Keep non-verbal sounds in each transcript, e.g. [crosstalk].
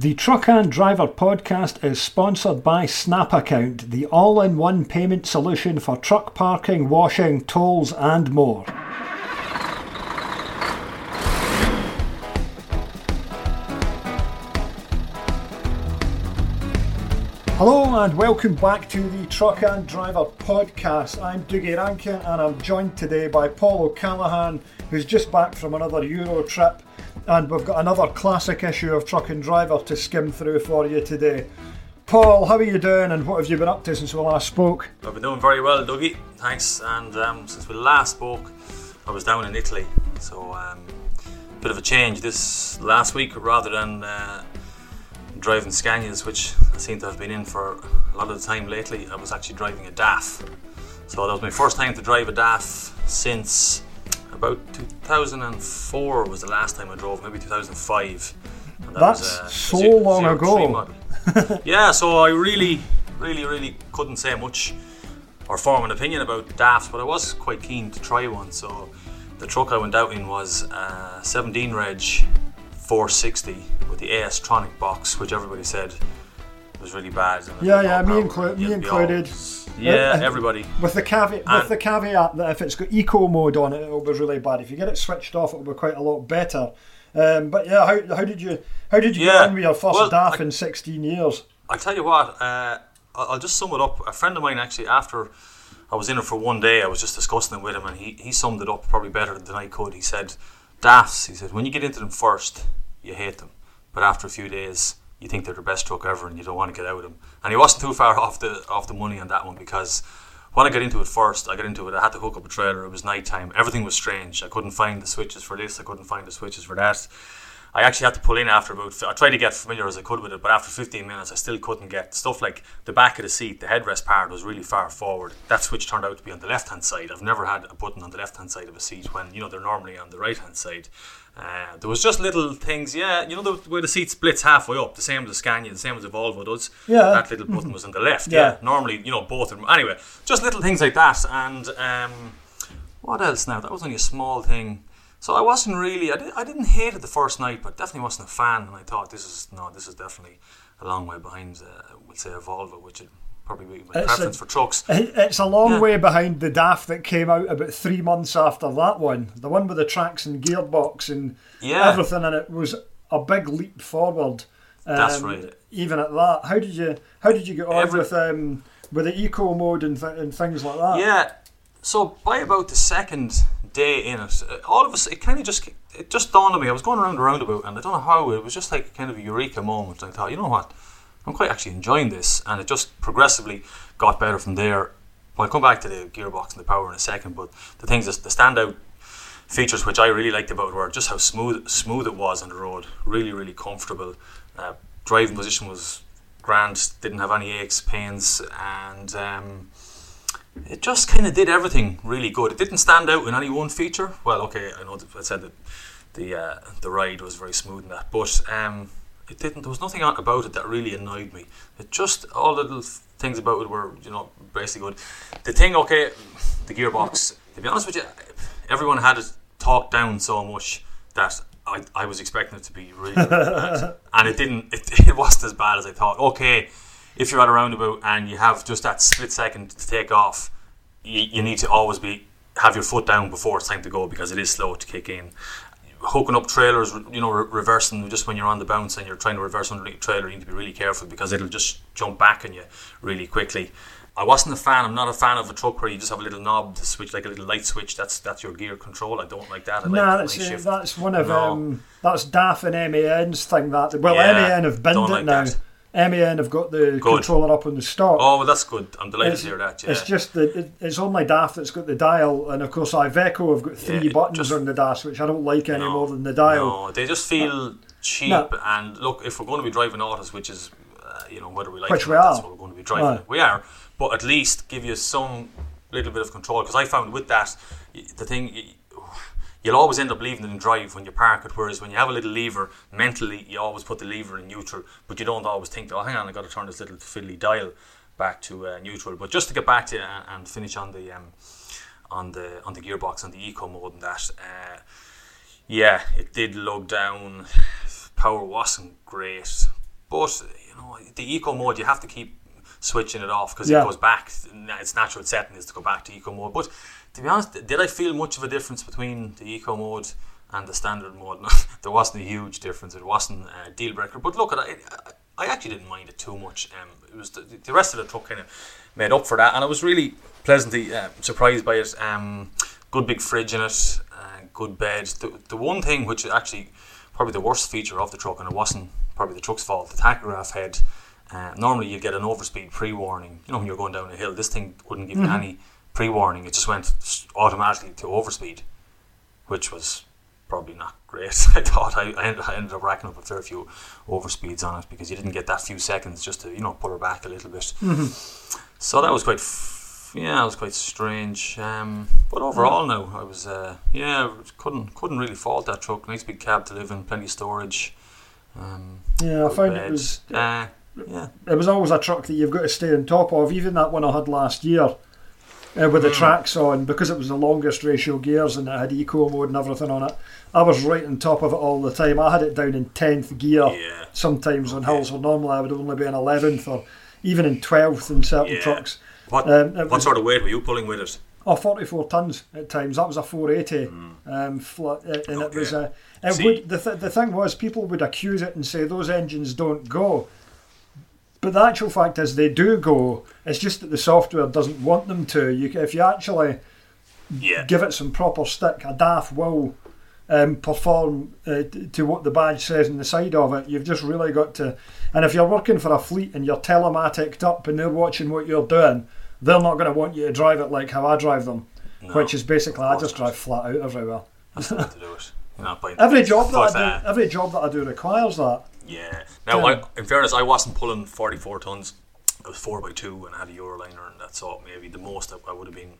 The Truck and Driver podcast is sponsored by Snap Account, the all in one payment solution for truck parking, washing, tolls, and more. Hello and welcome back to the Truck and Driver podcast. I'm Dougie Rankin and I'm joined today by Paul O'Callaghan, who's just back from another Euro trip. And we've got another classic issue of Truck and Driver to skim through for you today. Paul, how are you doing and what have you been up to since we last spoke? I've been doing very well, Dougie. Thanks. And um, since we last spoke, I was down in Italy. So, um, bit of a change this last week rather than uh, driving Scanias, which I seem to have been in for a lot of the time lately. I was actually driving a DAF. So that was my first time to drive a DAF since about 2004 was the last time I drove, maybe 2005. And that That's was, uh, so zero, long ago. [laughs] yeah, so I really, really, really couldn't say much or form an opinion about DAFs, but I was quite keen to try one. So the truck I went out in was a 17 Reg 460 with the AS Tronic box, which everybody said was really bad. Yeah, yeah, me, inclu- me included. Yeah, uh, everybody. With the caveat, with the caveat that if it's got eco mode on it, it'll be really bad. If you get it switched off, it'll be quite a lot better. Um, but yeah, how, how did you how did you yeah. get on with your first well, DAF I, in sixteen years? I tell you what, uh, I'll just sum it up. A friend of mine actually, after I was in it for one day, I was just discussing it with him, and he, he summed it up probably better than I could. He said, "DAFs," he said, when you get into them first, you hate them, but after a few days, you think they're the best truck ever and you don't want to get out of them. And he wasn't too far [laughs] off the off the money on that one because when I got into it first, I got into it. I had to hook up a trailer. It was night time. Everything was strange. I couldn't find the switches for this. I couldn't find the switches for that. I actually had to pull in after about. I tried to get familiar as I could with it, but after 15 minutes, I still couldn't get stuff like the back of the seat. The headrest part was really far forward. That switch turned out to be on the left hand side. I've never had a button on the left hand side of a seat when you know they're normally on the right hand side. Uh, there was just little things, yeah. You know the, where the seat splits halfway up, the same as the Scania, the same as the Volvo does. Yeah. That little button was on the left. Yeah. yeah. Normally, you know, both. Of them. Anyway, just little things like that. And um, what else? Now that was only a small thing. So I wasn't really. I, did, I didn't hate it the first night, but definitely wasn't a fan. And I thought this is no, this is definitely a long way behind. Uh, we'll say a Volvo, which probably be my it's preference a, for trucks. It's a long yeah. way behind the DAF that came out about three months after that one. The one with the TraXon gearbox and yeah. everything in it was a big leap forward. Um, That's right. Even at that, how did you how did you get on Every, with um, with the eco mode and, th- and things like that? Yeah. So by about the second day in it, uh, all of us it kind of just it just dawned on me. I was going around the roundabout and I don't know how it was just like kind of a eureka moment. I thought, you know what I'm quite actually enjoying this, and it just progressively got better from there. I'll come back to the gearbox and the power in a second, but the things, that the standout features which I really liked about it were just how smooth smooth it was on the road. Really, really comfortable. Uh, driving position was grand. Didn't have any aches, pains, and um, it just kind of did everything really good. It didn't stand out in any one feature. Well, okay, I know I said that the uh, the ride was very smooth in that, but um, it didn't. There was nothing about it that really annoyed me. It just all the little things about it were, you know, basically good. The thing, okay, the gearbox. To be honest with you, everyone had it talked down so much that I, I was expecting it to be really bad, [laughs] and it didn't. It, [laughs] it wasn't as bad as I thought. Okay, if you're at a roundabout and you have just that split second to take off, you, you need to always be have your foot down before it's time to go because it is slow to kick in hooking up trailers, you know, re- reversing just when you're on the bounce and you're trying to reverse underneath a trailer, you need to be really careful because it'll just jump back on you really quickly. I wasn't a fan. I'm not a fan of a truck where you just have a little knob to switch, like a little light switch. That's that's your gear control. I don't like that. I no, like that's, uh, that's one of no. um, that's DAF and MAN's thing. That well, yeah, MAN have binned it like now. That. MAN have got the good. controller up on the stock. Oh, well, that's good. I'm delighted it's, to hear that. Yeah. It's just that it, it's only DAF that's got the dial, and of course, Iveco have got three yeah, buttons just, on the dash, which I don't like any no, more than the dial. No, they just feel cheap. No. And look, if we're going to be driving autos, which is, uh, you know, whether we like which it we are. that's what we're going to be driving. Right. We are, but at least give you some little bit of control. Because I found with that, the thing you'll always end up leaving it in drive when you park it. Whereas when you have a little lever, mentally you always put the lever in neutral, but you don't always think, oh, hang on, I've got to turn this little fiddly dial back to uh, neutral. But just to get back to and, and finish on the um, on the on the gearbox on the eco mode and that, uh, yeah, it did lug down. [sighs] Power wasn't great. but you know, the eco mode you have to keep switching it off because Yeah. it goes back. Its natural setting is to go back to eco mode. But to be honest, did I feel much of a difference between the eco mode and the standard mode? [laughs] there wasn't a huge difference. It wasn't a deal breaker. But look, I, I actually didn't mind it too much. Um, it was the, the rest of the truck kind of made up for that, and I was really pleasantly uh, surprised by it. Um, good big fridge in it, uh, good bed. The, the one thing which is actually probably the worst feature of the truck, and it wasn't probably the truck's fault, the tachograph head. Uh, normally you get an overspeed pre-warning. You know when you're going down a hill, this thing wouldn't give you any pre-warning. It just went automatically to overspeed, which was probably not great. [laughs] I thought I, I, ended, I ended up racking up a fair few overspeeds on it because you didn't get that few seconds just to you know pull her back a little bit. So that was quite, f- yeah, it was quite strange. Um, but overall, no, I was, uh, yeah, couldn't couldn't really fault that truck. Nice big cab to live in, plenty of storage. Um, Yeah, I found bed. it was Uh, yeah, it was always a truck that you've got to stay on top of. Even that one I had last year uh, with the TraXon on, because it was the longest ratio gears and it had eco mode and everything on it. I was right on top of it all the time. I had it down in tenth gear yeah. sometimes on hills where normally I would only be in eleventh or even in twelfth in certain Yeah. trucks. What Um, what was- sort of weight were you pulling with us? Oh, 44 tons at times. That was a 480. Um, flat, uh, and it was Hmm. A. It See- would, the, th- the thing was, people would accuse it and say those engines don't go. But the actual fact is, they do go. It's just that the software doesn't want them to. You, if you actually Yeah, give it some proper stick, a DAF will um, perform uh, t- to what the badge says on the side of it. You've just really got to. And if you're working for a fleet and you're telematicked up and they're watching what you're doing, they're not going to want you to drive it like how I drive them, No, which is basically I just drive flat out everywhere. that's to do it. You're not buying Every job that I do, every job that I do requires that. Yeah. Now. I, in fairness, I wasn't pulling 44 tons. I was 4 by 2 and I had a Euroliner, and that's all. Maybe the most I, I would have been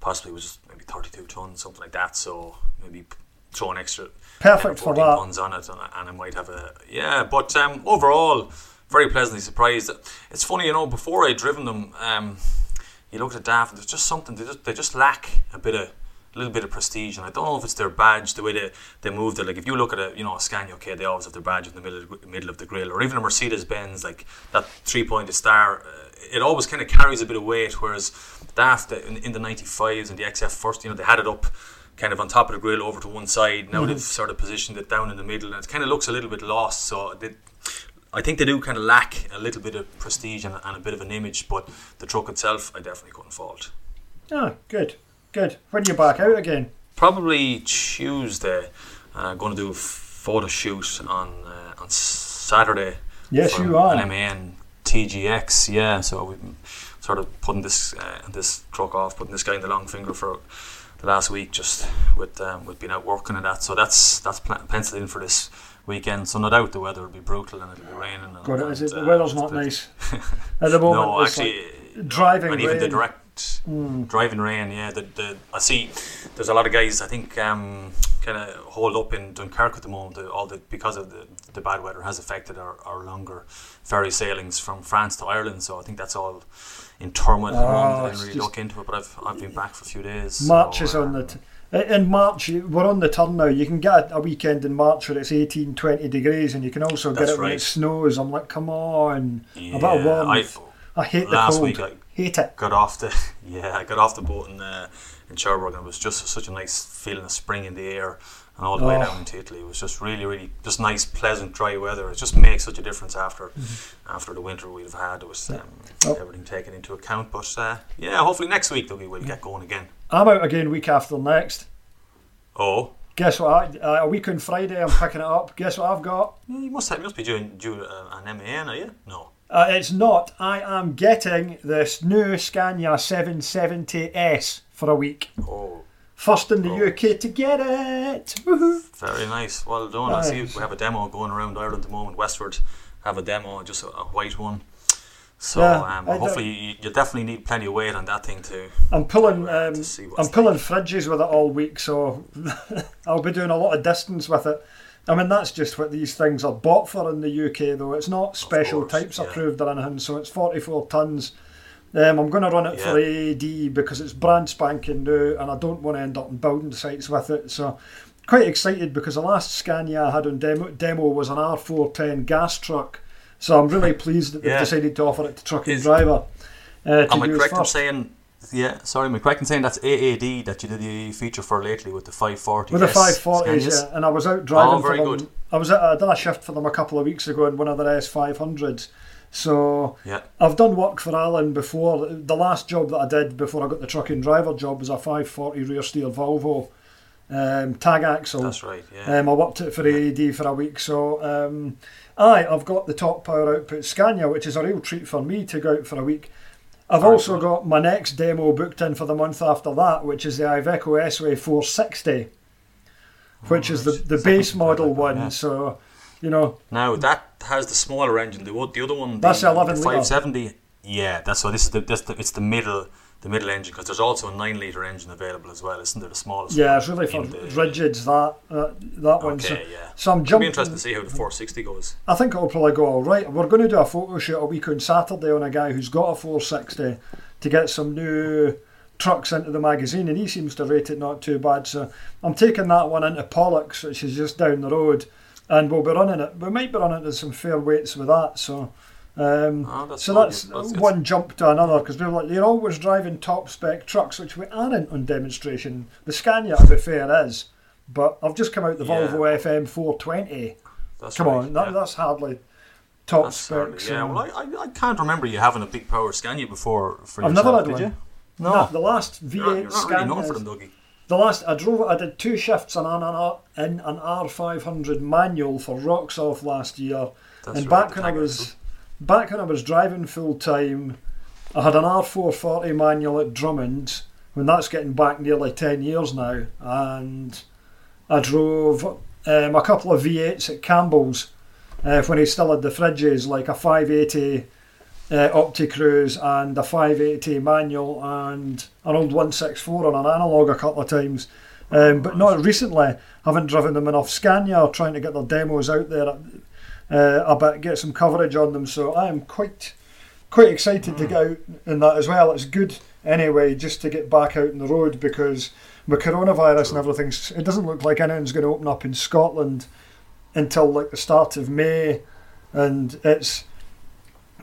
possibly was just maybe 32 tons, something like that. So maybe throw an extra 10 or Perfect for that. tons on it, and I, and I might have a. Yeah, but um, overall, very pleasantly surprised. It's funny, you know, before I'd driven them, um, you look at DAF, and there's just something, they just, they just lack a bit of. A little bit of prestige, and I don't know if it's their badge, the way they, they moved it. Like if you look at a you know a Scania, okay, they always have their badge in the middle of, the- middle of the grill, or even a Mercedes Benz, like that three pointed star. Uh, it always kind of carries a bit of weight. Whereas DAF the, in, in the 95s and the XF first, you know, they had it up kind of on top of the grill over to one side. Now they've sort of positioned it down in the middle, and it kind of looks a little bit lost. So they, I think they do kind of lack a little bit of prestige and, and a bit of an image, but the truck itself, I definitely couldn't fault. Ah, good, good. When you're back out again? Probably Tuesday. Uh, going to do a photo shoot on uh, on Saturday. Yes, you are. An MAN TGX, yeah. So we've been sort of putting this uh, this truck off, putting this guy in the long finger for the last week, just with um, with being out working and that. So that's that's pl- penciled in for this weekend. So no doubt the weather will be brutal and it'll be raining. And, God, is it, the uh, weather's not nice [laughs] at the moment. no, it's like- actually, driving and even the direct driving rain. Yeah, the, the I see. There's a lot of guys. I think um, kind of hold up in Dunkirk at the moment. The, all the because of the, the bad weather has affected our, our longer ferry sailings from France to Ireland. So I think that's all in turmoil at the moment. I it's didn't really look into it, but I've I've been back for a few days. March so, is on the. um, T- in March, we're on the turn now. You can get a weekend in March where it's 18, 20 degrees, and you can also get That's it when it snows. I'm like, come on, a bit of warmth. I, I hate the cold. week I hate it. got off the [laughs] yeah I got off the boat in uh, in Cherbourg and it was just such a nice feeling of spring in the air and all the way Oh. down into Italy it was just really really just nice pleasant dry weather it just makes such a difference after after the winter we've had it was um, Oh. everything taken into account but uh, yeah hopefully next week Dougie we'll get going again I'm out again week after next. oh Guess what? I, uh, a week on Friday, I'm picking it up. Guess what I've got? you must have, you must be doing due uh, an MAN are you no Uh, it's not. I am getting this new Scania 770S for a week. oh First in the Oh. UK to get it. Woohoo. Very nice. Well done. I see we have a demo going around Ireland at the moment. Westward have a demo, just a, a white one. So Yeah, um, hopefully you, you definitely need plenty of weight on that thing too. I'm pulling. to, uh, Um, to I'm pulling fridges with it all week, so [laughs] I'll be doing a lot of distance with it. I mean, that's just what these things are bought for in the UK, though. It's not special course, types yeah. approved or anything, so it's 44 tons. Um, I'm going to run it for AAD because it's brand spanking new, and I don't want to end up in building sites with it. So, quite excited because the last Scania I had on demo, demo was an R410 gas truck, So I'm really [laughs] pleased that they've Yeah. decided to offer it to truck and driver. Uh, to Am I correct in saying? Yeah, sorry, am I correct in saying that's AAD that you did the feature for lately with the 540? With the S 540s, yeah, and I was out driving Oh, very for them. good. I was at, I done a shift for them a couple of weeks ago in one of their S500s. So Yeah. I've done work for Alan before. The last job that I did before I got the trucking driver job was a 540 rear steer Volvo um, tag axle. That's right. Yeah. Um, I worked it for AAD for a week. So um, aye, I've got the top power output Scania, which is a real treat for me to go out for a week. I've Very also got my next demo booked in for the month after that, which is the Iveco S-Way 460, which is the, the base model prototype, one. yeah. So, you know, Now that has the smaller engine. The, o- the other one, That's the, 11 the litre. 570. Yeah, that's so. This is the, this the it's the middle the middle engine because there's also a nine liter engine available as well, isn't there? The smallest. yeah, one it's really for the- rigids that uh, that one. So, Okay, yeah. so I'm It'll be jumping. interesting to see how the 460 goes. I think it'll probably go all right. We're going to do a photo shoot a week on Saturday on a guy who's got a 460 to get some new trucks into the magazine, and he seems to rate it not too bad. So I'm taking that one into Pollux, which is just down the road, and we'll be running it. We might be running to some fair weights with that. So. Um, Oh, that's so that's, one jump to another because people are like you're always driving top spec trucks, which we aren't on demonstration. The Scania, to be fair, is, but I've just come out the Yeah. Volvo FM 420. That's Come right, on, that, yeah. that's hardly top That's so- yeah. Well, I, I, I can't remember you having a big power Scania before for I've yourself, never had did one. you? No, No, the last you're V8 you're not really known for Scania. them, Dougie. The last I drove, I did two shifts on an, in an R500 manual for Rocksoft last year, That's and right, back when I was. Back when I was driving full time, I had an R440 manual at Drummond. When that's getting back nearly ten years now, and I drove um, a couple of V8s at Campbell's uh, when he still had the fridges, like a 580 uh, Opticruise and a 580 manual and an old 164 on an analogue a couple of times. Um, but not recently. Haven't driven them enough Scania trying to get their demos out there uh, a bit, get some coverage on them. So I am quite quite excited to get out in that as well. It's good anyway just to get back out on the road because with coronavirus and everything, it doesn't look like anything's going to open up in Scotland until like the start of May, and it's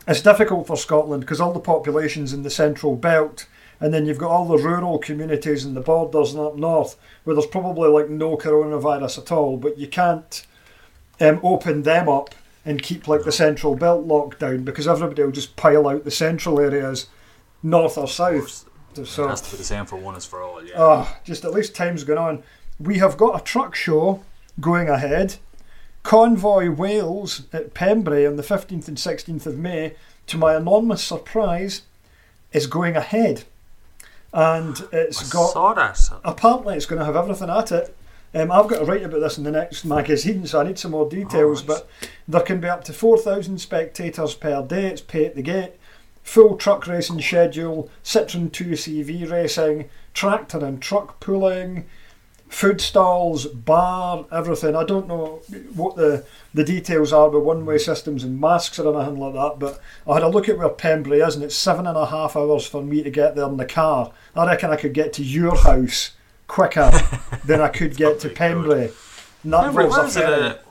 it's difficult for Scotland because all the population's in the central belt, and then you've got all the rural communities and the borders and up north where there's probably like no coronavirus at all, but you can't um, open them up and keep like the central belt locked down because everybody will just pile out the central areas, north or south. So it has to be the same for one as for all. Yeah. Ah, just at least time's going on. We have got a truck show going ahead. Convoy Wales at Pembrey on the 15th and 16th of May, to my enormous surprise, is going ahead. And it's I got apparently it's going to have everything at it. Um, I've got to write about this in the next [laughs] magazine, so I need some more details. Oh, nice. But there can be up to 4,000 spectators per day. It's pay at the gate. Full truck racing schedule, Citroen 2 CV racing, tractor and truck pulling, food stalls, bar, everything. I don't know what the, the details are with one way systems and masks or anything like that, but I had a look at where Pembrey is, and it's seven and a half hours for me to get there in the car. I reckon I could get to your house quicker [laughs] than I could get to Probably could. Pembrey. And Where, involves where a is it? Uh,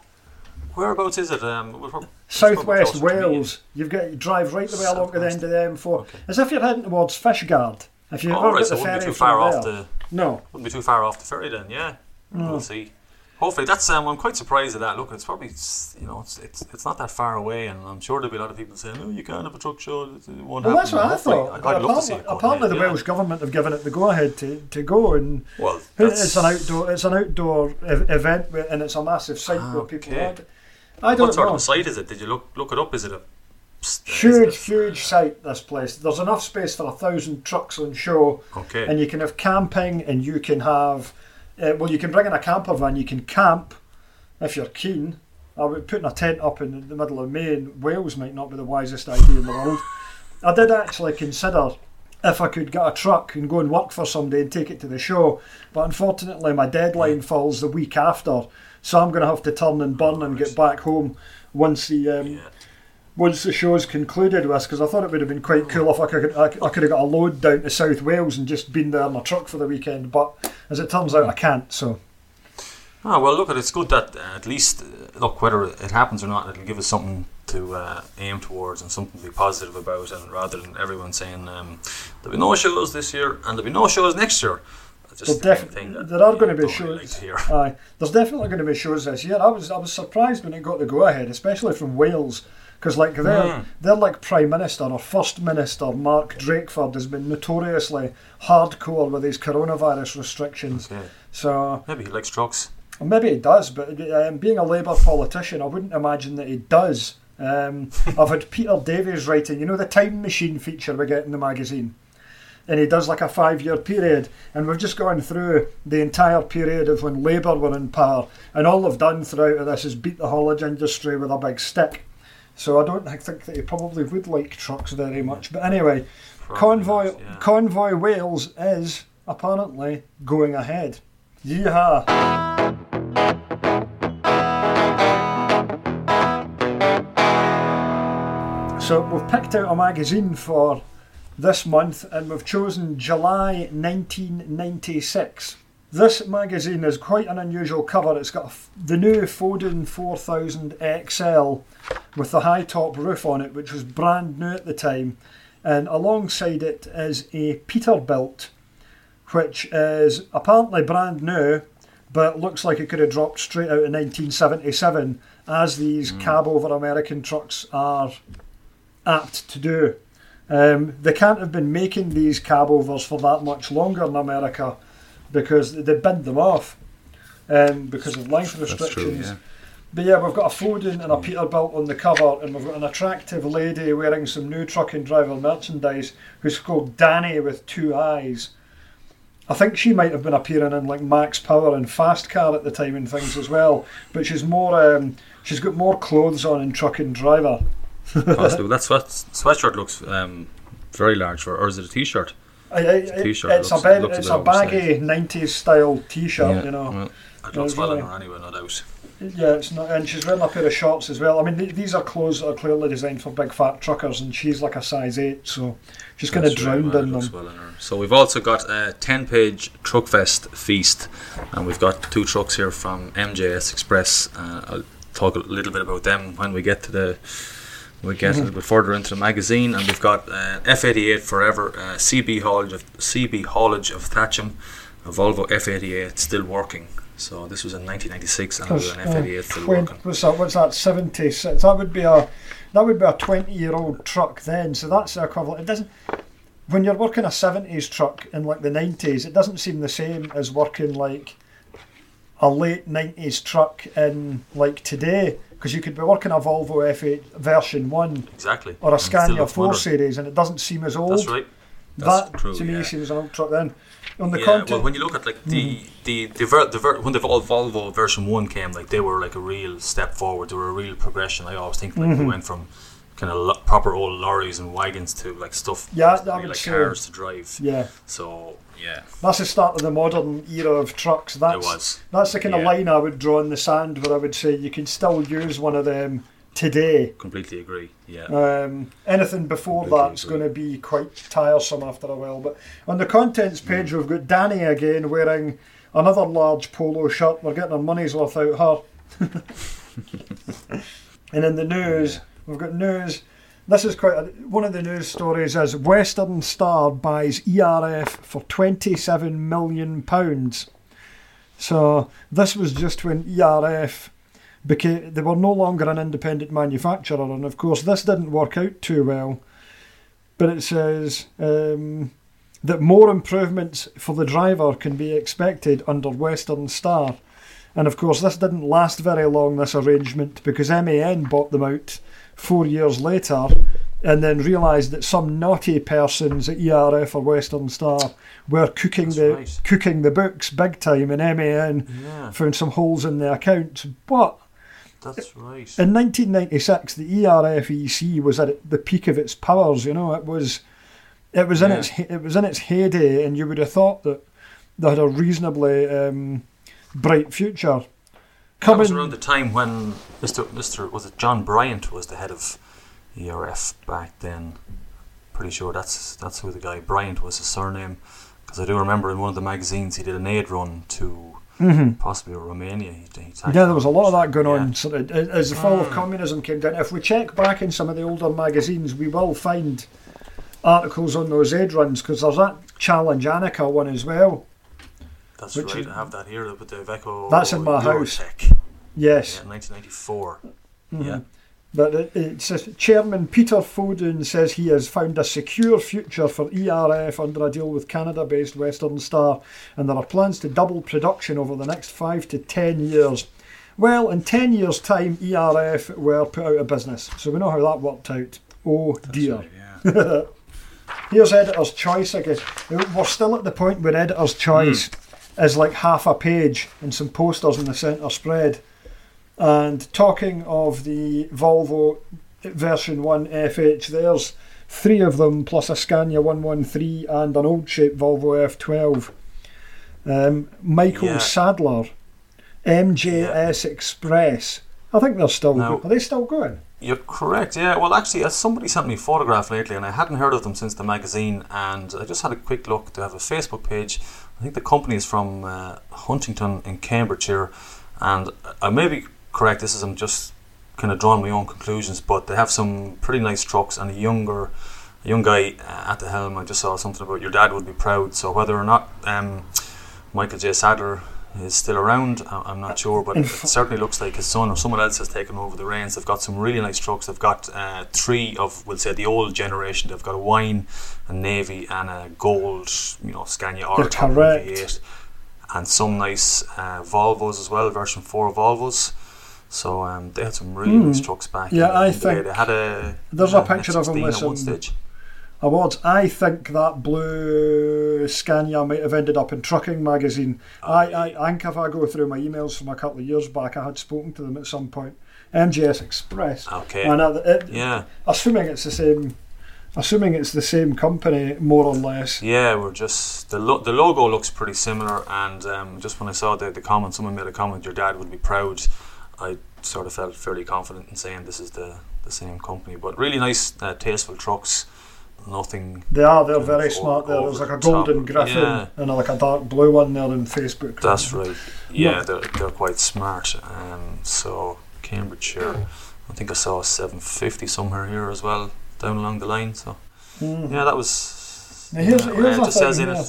whereabouts is it? Um, we're prob- it's Southwest. Wales. You've got to drive right the way along to the end of the M4, Okay. as if you're heading towards Fishguard. If you've Oh, ever right, so the ferry too far off there. the No, wouldn't be too far off the ferry then. Yeah, we'll see. Hopefully, that's. Um, I'm quite surprised at that. Look, it's probably you know it's, it's it's not that far away, and I'm sure there'll be a lot of people saying, "Oh, you can't have a truck show. It won't well happen." that's what I thought. I'd, I'd love to see apparently, it. apparently the yeah. Welsh government have given it the go ahead to, to go, and Well, it's an outdoor it's an outdoor ev- event and it's a massive site where people. Okay. Are. I don't What sort know. of site is it? Did you look look it up? Is it a Huge, huge site. This place. There's enough space for a thousand trucks on show. Okay. and you can have camping and you can have uh, well you can bring in a camper van you can camp if you're keen. I would putting a tent up in the middle of May in Wales might not be the wisest idea in the world. I did actually consider if I could get a truck and go and work for somebody and take it to the show but unfortunately my deadline falls the week after so I'm going to have to turn and burn and get back home once the um, yeah. Once the show's concluded with because I thought it would have been quite cool if I could I, I could have got a load down to South Wales and just been there in a truck for the weekend but as it turns out I can't so Oh well, look, it's good that uh, at least uh, look whether it happens or not, it'll give us something to uh, aim towards and something to be positive about, and rather than everyone saying um, there'll be no shows this year and there'll be no shows next year. Just Well, the def- there are going to be shows. like. Aye, there's definitely going to be shows this year. I was I was surprised when it got the go ahead, especially from Wales, because like they're Mm. they're like Prime Minister or First Minister Mark Drakeford has been notoriously hardcore with these coronavirus restrictions. Okay. So Maybe he likes drugs. maybe he does, but um, being a Labour politician, I wouldn't imagine that he does. Um, [laughs] I've had Peter Davies writing, you know, the time machine feature we get in the magazine. And he does like a five year period. And we've just gone through the entire period of when Labour were in power. And all they've done throughout this is beat the haulage industry with a big stick. So I don't think that he probably would like trucks very much. But anyway, Probably Convoy, yeah. Convoy Wales is apparently going ahead. Yeehaw. So we've picked out a magazine for this month and we've chosen July 1996. This magazine is quite an unusual cover. It's got a f- the new Foden 4000 XL with the high top roof on it, which was brand new at the time. And alongside it is a Peterbilt, which is apparently brand new, but looks like it could have dropped straight out in 1977, as these cab over American trucks are apt to do. Um, they can't have been making these cab overs for that much longer in America because they binned them off um, because of length That's true, restrictions. yeah. But yeah, we've got a Foden and a Peterbilt on the cover, and we've got an attractive lady wearing some new truck and driver merchandise who's called Danny with two eyes. I think she might have been appearing in like Max Power and Fast Car at the time and things as well. But she's more, um, she's got more clothes on in truck and driver. [laughs] Possibly. That sweat, sweatshirt looks um, very large for, or is it a t-shirt? I, I, t-shirt it's looks- a bit, looks a it's a baggy '90s style T-shirt, you know. Well, it Yeah, looks well on really. her anyway, no doubt. Yeah, it's not, and she's wearing a pair of shorts as well. I mean, th- these are clothes that are clearly designed for big fat truckers, and she's like a size eight, so she's kind of That's right, drowned well, it in them. well on her. So we've also got a 10-page Truckfest feast, and we've got two trucks here from MJS Express. Uh, I'll talk a little bit about them when we get to the we get Mm-hmm. a little bit further into the magazine, and we've got uh, F88 Forever, uh, CB haulage of CB haulage of Thatcham, a Volvo F88 still working. So this was in 1996, and it was an uh, F88 still twen- working. what's that? What's that? Seventy six. That would be a that would be a twenty year old truck then. So that's the equivalent. It doesn't. When you're working a seventies truck in like the nineties, it doesn't seem the same as working like a late nineties truck in like today. Because you could be working a Volvo FH version one Exactly. or a And Scania 4 modern. series, and it doesn't seem as old. That's right. That's that true, to me yeah. seems an old truck then. On the yeah, content, well, when you look at like the Hmm. the the, ver- the ver- when the Vol- Volvo version one came, like they were like a real step forward. They were a real progression. I always think like Mm-hmm. we went from kind of lo- proper old lorries and wagons to like stuff. Yeah, that really, would like say- cars to drive. yeah, So yeah, that's the start of the modern era of trucks. That's that's the kind of line I would draw in the sand, where I would say you can still use one of them today. Completely agree. Yeah. Um, anything before Completely that's agree. going to be quite tiresome after a while. But on the contents page, we've got Danny again wearing another large polo shirt. We're getting our money's worth out her. [laughs] and in the news, we've got news. This is quite a, one of the news stories. Is Western Star buys ERF for twenty-seven million pounds. So this was just when ERF became they were no longer an independent manufacturer, and of course this didn't work out too well. But it says um, that more improvements for the driver can be expected under Western Star, and of course this didn't last very long. This arrangement because MAN bought them out four years later. And then realised that some naughty persons at ERF or Western Star were cooking That's the right. cooking the books big time, and MAN Yeah, found some holes in the accounts. But that's right. in 1996, the ERF EC was at the peak of its powers. You know, it was, it was in Yeah. its it was in its heyday, and you would have thought that they had a reasonably um, bright future. That was Coming, around the time when Mr. Mr. was it John Bryant was the head of ERF back then. Pretty sure that's that's who the guy Bryant was his surname. Because I do remember in one of the magazines he did an aid run to possibly Romania. He, he Mm-hmm. Yeah, there was a lot of that going Yeah. on sort of, as the fall of communism came down. If we check back in some of the older magazines, we will find articles on those aid runs because there's that Challenge Anneka one as well. That's Which right. I have that here with the Iveco. That's in my house. Yes. Yeah, 1994. Mm-hmm. Yeah. But it, it says Chairman Peter Foden says he has found a secure future for ERF under a deal with Canada based Western Star, and there are plans to double production over the next five to ten years. Well, in 10 years' time, ERF were put out of business, so we know how that worked out. Oh dear. Yeah. [laughs] Here's Editor's Choice again. We're still at the point where Editor's Choice is like half a page and some posters in the centre spread. And talking of the Volvo version 1 FH, there's three of them plus a Scania 113 and an old shape Volvo F12. Um, Michael Yeah. Sadler, MJS Express. I think they're still Now- go- Are they still going? You're correct, yeah. Well, actually, uh, somebody sent me a photograph lately, and I hadn't heard of them since the magazine. And I just had a quick look. They have a Facebook page. I think the company is from uh, Huntingdon in Cambridgeshire, and I may be correct. This is I'm just kind of drawing my own conclusions, but they have some pretty nice trucks and a younger, a young guy uh, at the helm. I just saw something about your dad would be proud. So whether or not um, Michael J. Sadler is still around, I'm not sure, but it certainly looks like his son or someone else has taken over the reins. They've got some really nice trucks. They've got uh, three of, we'll say, the old generation. They've got a wine, a navy, and a gold, you know, Scania R correct. V8, and some nice uh, Volvos as well, version four Volvos. So um, they had some really nice trucks back. Hmm. Yeah, in, I in the think they had a there's a an picture of him F16 with at one stage. Awards. I think that blue Scania might have ended up in Trucking magazine. I, I, I think if I go through my emails from a couple of years back, I had spoken to them at some point. MJS Express. Okay. And it, Yeah, assuming it's the same, assuming it's the same company, more or less. yeah. We're just the lo- the logo looks pretty similar, and um, just when I saw the the comment, someone made a comment, your dad would be proud. I sort of felt fairly confident in saying this is the the same company, but really nice, uh, tasteful trucks. Nothing. They are. They're very smart. There. There's like a golden griffin Yeah. and a, like a dark blue one there in Facebook. That's right. Yeah, they're, they're quite smart. Um, so Cambridgeshire, I think I saw a 750 somewhere here as well down along the line. So Mhm. yeah, that was. Now here's- yeah, here's a thing here.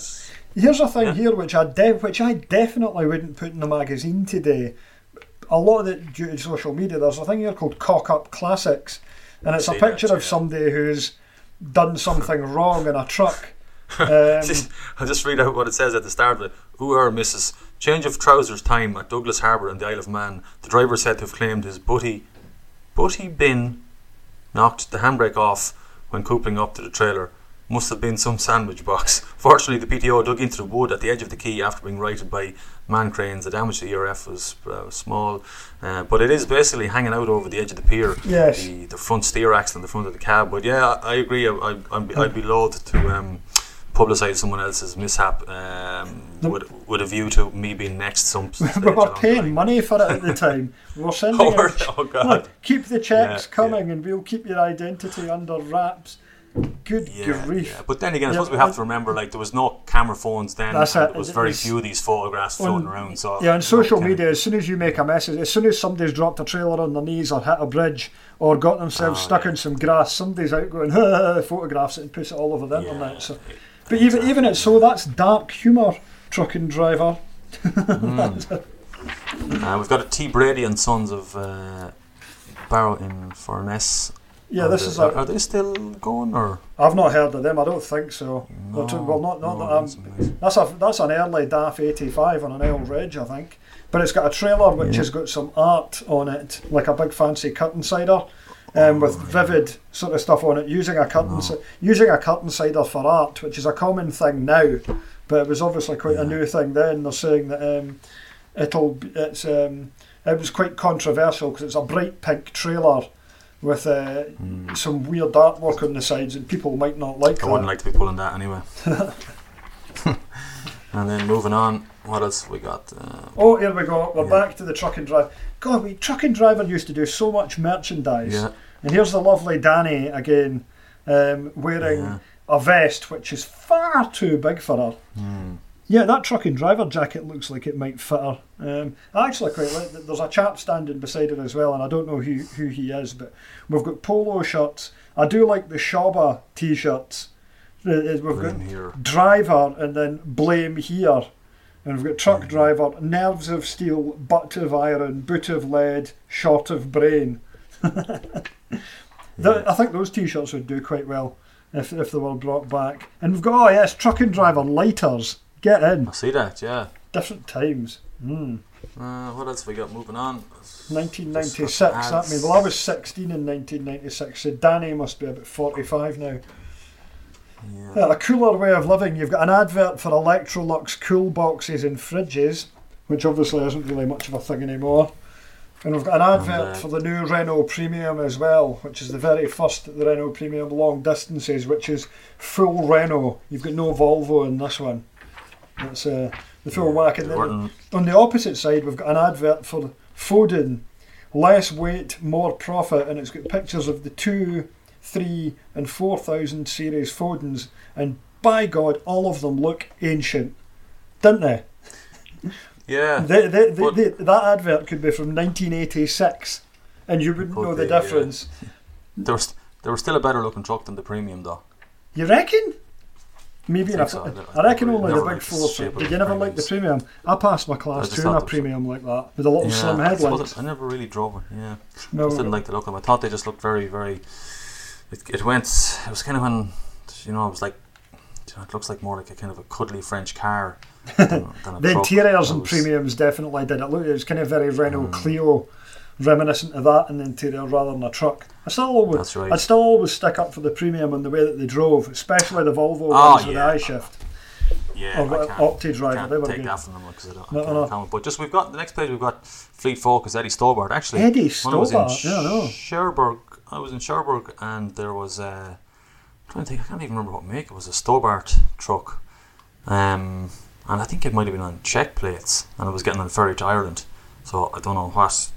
Here's a thing Yeah. here which I de- which I definitely wouldn't put in the magazine today. A lot of it due to social media. There's a thing here called Cock Up Classics, and it's a See that, picture of yeah. somebody who's done something wrong in a truck. [laughs] Um, I'll just read out what it says at the start of it. Who are Mrs. Change of trousers time at Douglas Harbour in the Isle of Man. The driver said to have claimed his butty, butty bin knocked the handbrake off when coupling up to the trailer. Must have been some sandwich box. [laughs] Fortunately, the PTO dug into the wood at the edge of the quay after being righted by man cranes. The damage to the ERF was uh, small, uh, but it is basically hanging out over the edge of the pier. Yes. The, the front steer axle and the front of the cab. But yeah, I, I agree. I, I, I'd, I'd be loath to um, publicise someone else's mishap um, with, with a view to me being next some [laughs] we were paying money for it at the time. We [laughs] were sending Oh, out [laughs] oh, God. Look, keep the checks Yeah, coming, and we'll keep your identity under wraps. Good Yeah, grief! yeah. But then again, I Yeah, suppose we have to remember, like there was no camera phones then, That's and it. there was very was- few of these photographs floating On- around. So Yeah, on social media, as soon as you make a message, as soon as somebody's dropped a trailer on their knees or hit a bridge or got themselves Oh, stuck yeah. in some grass, somebody's out going [laughs] photographs it and puts it all over the internet. So, but even even it's so that's dark humour, trucking driver. [laughs] Uh, we've got a T Brady and Sons of uh, Barrow in Furness. Yeah, Are this they, is a. are they still going or? I've not heard of them. I don't think so. They're too- well, not not no, that that's amazing. That's a that's an early DAF eighty five on an L Ridge, I think. But it's got a trailer which Yeah. has got some art on it, like a big fancy curtain sider, um, with vivid sort of stuff on it, using a curtain ci- using a curtain sider for art, which is a common thing now, but it was obviously quite a new thing then. They're saying that um, it'll it's um, it was quite controversial because it's a bright pink trailer with uh, Mm. some weird artwork on the sides, and people might not like I that. wouldn't like to be pulling that anyway. [laughs] and then moving on, what else we got? Uh, Oh, here we go. We're Yeah. back to the truck and drive. God, we truck and driver used to do so much merchandise. yeah, And here's the lovely Danny again, um, wearing Yeah. a vest which is far too big for her. mm, Yeah, that truck and driver jacket looks like it might fit her. Um, I actually quite like that. There's a chap standing beside her as well, and I don't know who, who he is, but we've got polo shirts. I do like the Shaba t shirts. Uh, uh, we've got here. driver and then blame here. And we've got truck mm-hmm. driver, nerves of steel, butt of iron, boot of lead, short of brain. [laughs] Th- I think those t shirts would do quite well if, if they were brought back. And we've got, oh yes, truck and driver lighters. Get in. I see that. Yeah. Different times. Mm. Uh, what else have we got moving on? 1996, Just that means. Well, I was 16 in 1996, so Danny must be about 45 now. Yeah. Yeah, a cooler way of living. You've got an advert for Electrolux cool boxes and fridges, which obviously isn't really much of a thing anymore. And we've got an advert uh, for the new Renault Premium as well, which is the very first the Renault Premium long distances, which is full Renault. You've got no Volvo in this one. That's uh, the full whack. And then on the opposite side, we've got an advert for Foden, less weight, more profit, and it's got pictures of the two, three, and four thousand series Fodens, and by God, all of them look ancient, didn't they? [laughs] yeah. They, they, they, that advert could be from 1986, and you wouldn't know the yeah. difference. There was there was still a better looking truck than the premium though. You reckon? Maybe I in a, think so. I reckon only the big four. of Did you never like the premium? I passed my class two in a there was a- premium like that with a little slim I, suppose headlights. I never really drove it. Yeah. No, I just didn't like the look of them. I thought they just looked very, very. It, it went. It was kind of an, you know, it was like, you know, it looks like more like a kind of a cuddly French car. [laughs] Than, than The interiors and premiums definitely did it. Look, it was kind of very Renault Mm. Clio, reminiscent of that in the interior rather than a truck. I still always, That's right. I'd still always stick up for the premium and the way that they drove, especially the Volvo Oh, ones with the I shift Yeah, or I can't, Opti driver. can't They were take good. that from them because I don't. No, I can't no. But just we've got the next page. We've got Fleet Focus Eddie Stobart. Actually, Eddie I was in Stobart, yeah, I know. Cherbourg, I was in Cherbourg, and there was a. I'm trying to think. I can't even remember what make it was. A Stobart truck, um, and I think it might have been on check plates, and it was getting on ferry to Ireland. So I don't know what.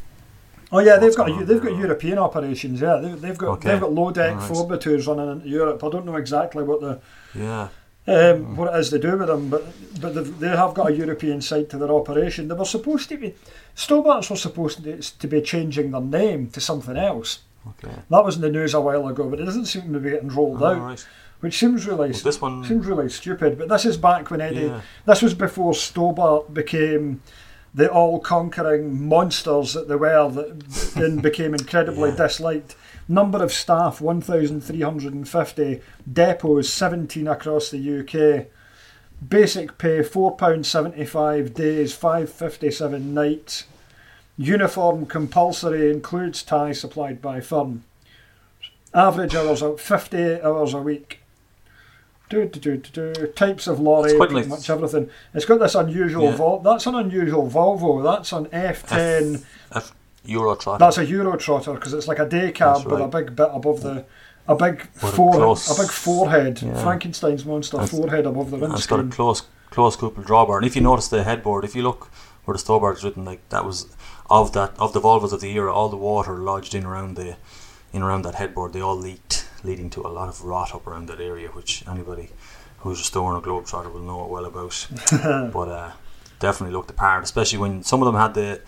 Oh yeah, they've got they've got? European operations. Yeah, they, they've got Okay. they've got low deck by twos running into Europe. I don't know exactly what the Yeah, um, what it is they do with them, but but they've, got a European side to their operation. They were supposed to be Stobarts were supposed to, to be changing their name to something else. okay. That was in the news a while ago, but it doesn't seem to be getting rolled All out, right. which seems really Well, this one. seems really stupid. But this is back when Eddie. Yeah. This was before Stobart became the all-conquering monsters that they were, that then [laughs] became incredibly Yeah. disliked. Number of staff: one thousand three hundred and fifty. Depots: seventeen across the UK. Basic pay: four pound seventy-five days, five fifty-seven nights. Uniform compulsory includes tie supplied by firm. Average hours out fifty hours a week. Do, do, do, do. Types of lorry, pretty much everything. It's got this unusual Yeah. Vol- That's an unusual Volvo. That's an F10. F Euro Trot. That's a Eurotrotter because it's like a day cab with a big bit above the, a big a fore, a big forehead, Yeah. Frankenstein's monster That's- forehead above the And it's got a windscreen. close close couple drawbar. And if you notice the headboard, if you look where the Stobart is written, like that was of that of the Volvos of the era, all the water lodged in around the in around that headboard, they all leaked, leading to a lot of rot up around that area, which anybody who's restoring a Globetrotter will know it well about. [laughs] but uh, definitely looked the part, especially when some of them had the